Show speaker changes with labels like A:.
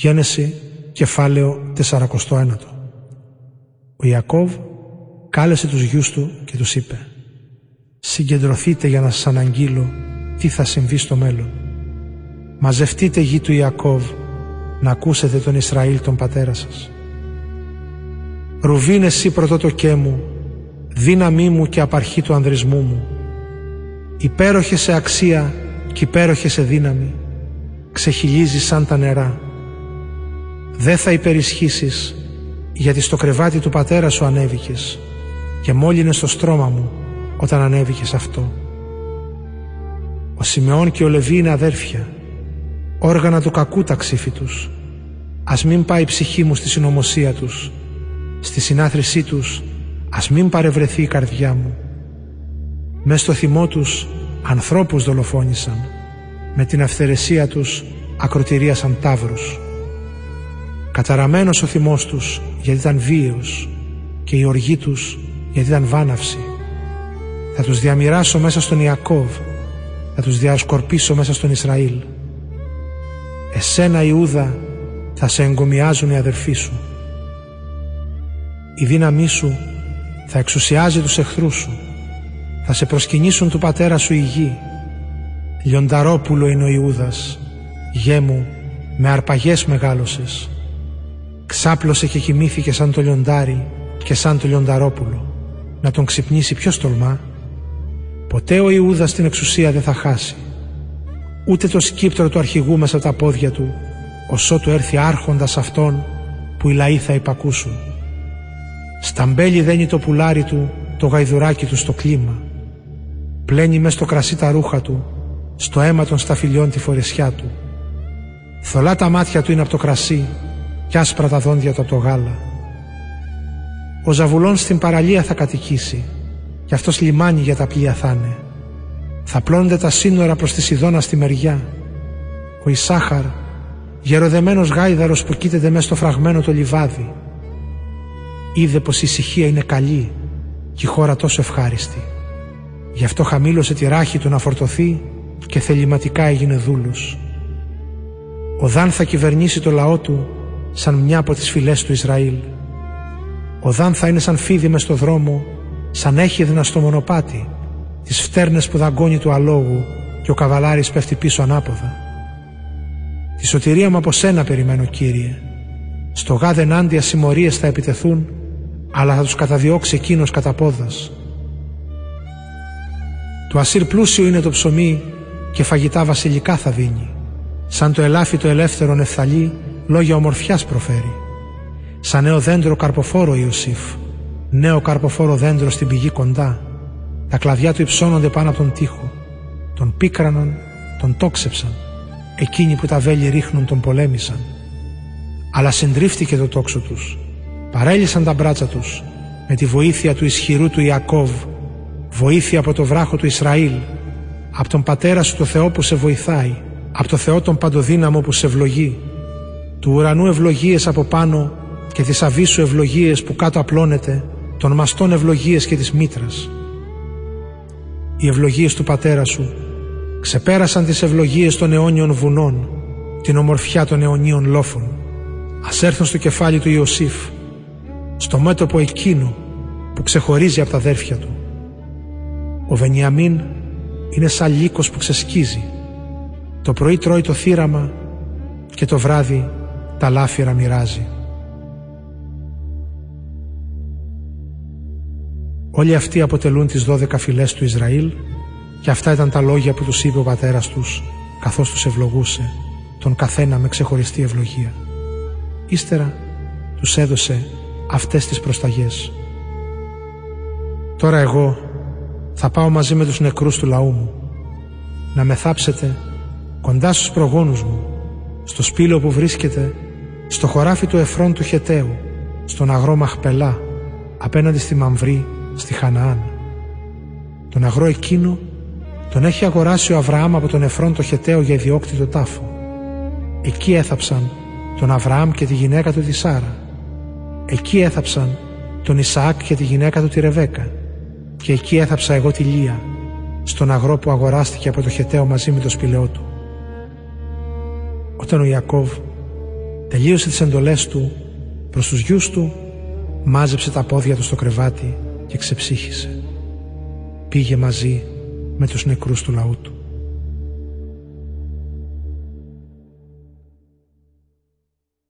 A: Γένεση κεφάλαιο 41 Ο Ιακώβ κάλεσε τους γιους του και τους είπε «Συγκεντρωθείτε για να σας αναγγείλω τι θα συμβεί στο μέλλον. Μαζευτείτε γη του Ιακώβ να ακούσετε τον Ισραήλ τον πατέρα σας. Ρουβίν εσύ πρωτότοκέ μου, δύναμή μου και απαρχή του ανδρισμού μου. Υπέροχε σε αξία και υπέροχε σε δύναμη, ξεχυλίζει σαν τα νερά. Δεν θα υπερισχύσεις, γιατί στο κρεβάτι του πατέρα σου ανέβηκες και μόλυνες στο στρώμα μου όταν ανέβηκες αυτό. Ο Σιμεών και ο Λεβί είναι αδέρφια, όργανα του κακού τα ξύφη τους. Ας μην πάει η ψυχή μου στη συνωμοσία τους, στη συνάθρησή τους ας μην παρευρεθεί η καρδιά μου. Μες στο θυμό τους ανθρώπους δολοφόνησαν, με την αυθαιρεσία τους ακροτηρίασαν τάβρους. Καταραμένος ο θυμός τους γιατί ήταν βίαιος και η οργή τους γιατί ήταν βάναυση. Θα τους διαμοιράσω μέσα στον Ιακώβ, θα τους διασκορπίσω μέσα στον Ισραήλ. Εσένα Ιούδα θα σε εγκομιάζουν οι αδερφοί σου. Η δύναμή σου θα εξουσιάζει τους εχθρούς σου. Θα σε προσκυνήσουν του πατέρα σου η γη. Λιονταρόπουλο είναι ο Ιούδας. Γέ μου, με αρπαγές μεγάλωσες. Ξάπλωσε και κοιμήθηκε σαν το λιοντάρι και σαν το λιονταρόπουλο. Να τον ξυπνήσει ποιος τολμά; Ποτέ ο Ιούδας την εξουσία δεν θα χάσει. Ούτε το σκύπτρο του αρχηγού μέσα από τα πόδια του, ωσό του έρθει άρχοντας αυτόν που οι λαοί θα υπακούσουν. Στα μπέλι δένει το πουλάρι του, το γαϊδουράκι του στο κλίμα. Πλένει μες στο κρασί τα ρούχα του, στο αίμα των σταφυλιών τη φορεσιά του. Θολά τα μάτια του είναι από το κρασί κι άσπρα τα δόντια του από το γάλα. Ο Ζαβουλών στην παραλία θα κατοικήσει κι αυτός λιμάνι για τα πλοία θα είναι. Θα πλώνονται τα σύνορα προς τη Σιδώνα στη μεριά. Ο Ισάχαρ, γεροδεμένος γάιδαρος που κοίταται μέσα στο φραγμένο το λιβάδι, είδε πως η ησυχία είναι καλή και η χώρα τόσο ευχάριστη. Γι' αυτό χαμήλωσε τη ράχη του να φορτωθεί και θεληματικά έγινε δούλος. Ο Δάν θα κυβερνήσει το λαό του σαν μια από τις φυλές του Ισραήλ. Ο Δάν θα είναι σαν φίδι μες στο δρόμο, σαν έχιδνα στο μονοπάτι, τις φτέρνες που δαγκώνει του αλόγου και ο καβαλάρης πέφτει πίσω ανάποδα. Τη σωτηρία μου από σένα περιμένω Κύριε. Στο γάδε ενάντια συμμορίες θα επιτεθούν αλλά θα τους καταδιώξει εκείνος κατά πόδας. Το ασύρ πλούσιο είναι το ψωμί και φαγητά βασιλικά θα δίνει. Σαν το ελάφι το ελεύθερο νεφθαλί λόγια ομορφιάς προφέρει. Σαν νέο δέντρο καρποφόρο Ιωσήφ, νέο καρποφόρο δέντρο στην πηγή κοντά. Τα κλαδιά του υψώνονται πάνω από τον τοίχο. Τον πίκραναν, τον τόξεψαν. Εκείνοι που τα βέλη ρίχνουν τον πολέμησαν. Αλλά συντρίφτηκε το τόξο τους παρέλυσαν τα μπράτσα τους με τη βοήθεια του ισχυρού του Ιακώβ, βοήθεια από το βράχο του Ισραήλ, από τον πατέρα σου το Θεό που σε βοηθάει, από το Θεό τον παντοδύναμο που σε ευλογεί, του ουρανού ευλογίες από πάνω και της αβίσου ευλογίες που κάτω απλώνεται, των μαστών ευλογίες και της μήτρας. Οι ευλογίες του πατέρα σου ξεπέρασαν τις ευλογίες των αιώνιων βουνών, την ομορφιά των αιωνίων λόφων. Ας έρθουν στο κεφάλι του Ιωσήφ στο μέτωπο εκείνο που ξεχωρίζει από τα αδέρφια του. Ο Βενιαμίν είναι σαν λύκος που ξεσκίζει. Το πρωί τρώει το θύραμα και το βράδυ τα λάφυρα μοιράζει. Όλοι αυτοί αποτελούν τις δώδεκα φυλές του Ισραήλ και αυτά ήταν τα λόγια που τους είπε ο πατέρας τους καθώς τους ευλογούσε τον καθένα με ξεχωριστή ευλογία. Ύστερα τους έδωσε αυτές τις προσταγές. Τώρα εγώ θα πάω μαζί με τους νεκρούς του λαού μου να με θάψετε κοντά στους προγόνους μου στο σπήλαιο που βρίσκεται στο χωράφι του Εφρών του Χεταίου στον αγρό Μαχπελά απέναντι στη Μαμβρή στη Χαναάν. Τον αγρό εκείνο τον έχει αγοράσει ο Αβραάμ από τον Εφρών το Χεταίο για ιδιόκτητο τάφο. Εκεί έθαψαν τον Αβραάμ και τη γυναίκα του τη Σάρα Εκεί έθαψαν τον Ισαάκ και τη γυναίκα του τη Ρεβέκα και εκεί έθαψα εγώ τη Λία στον αγρό που αγοράστηκε από το Χεταίο μαζί με το σπηλαιό του. Όταν ο Ιακώβ Τελείωσε τις εντολές του προς τους γιους του, μάζεψε τα πόδια του στο κρεβάτι και ξεψύχησε. Πήγε μαζί με τους νεκρούς του λαού του.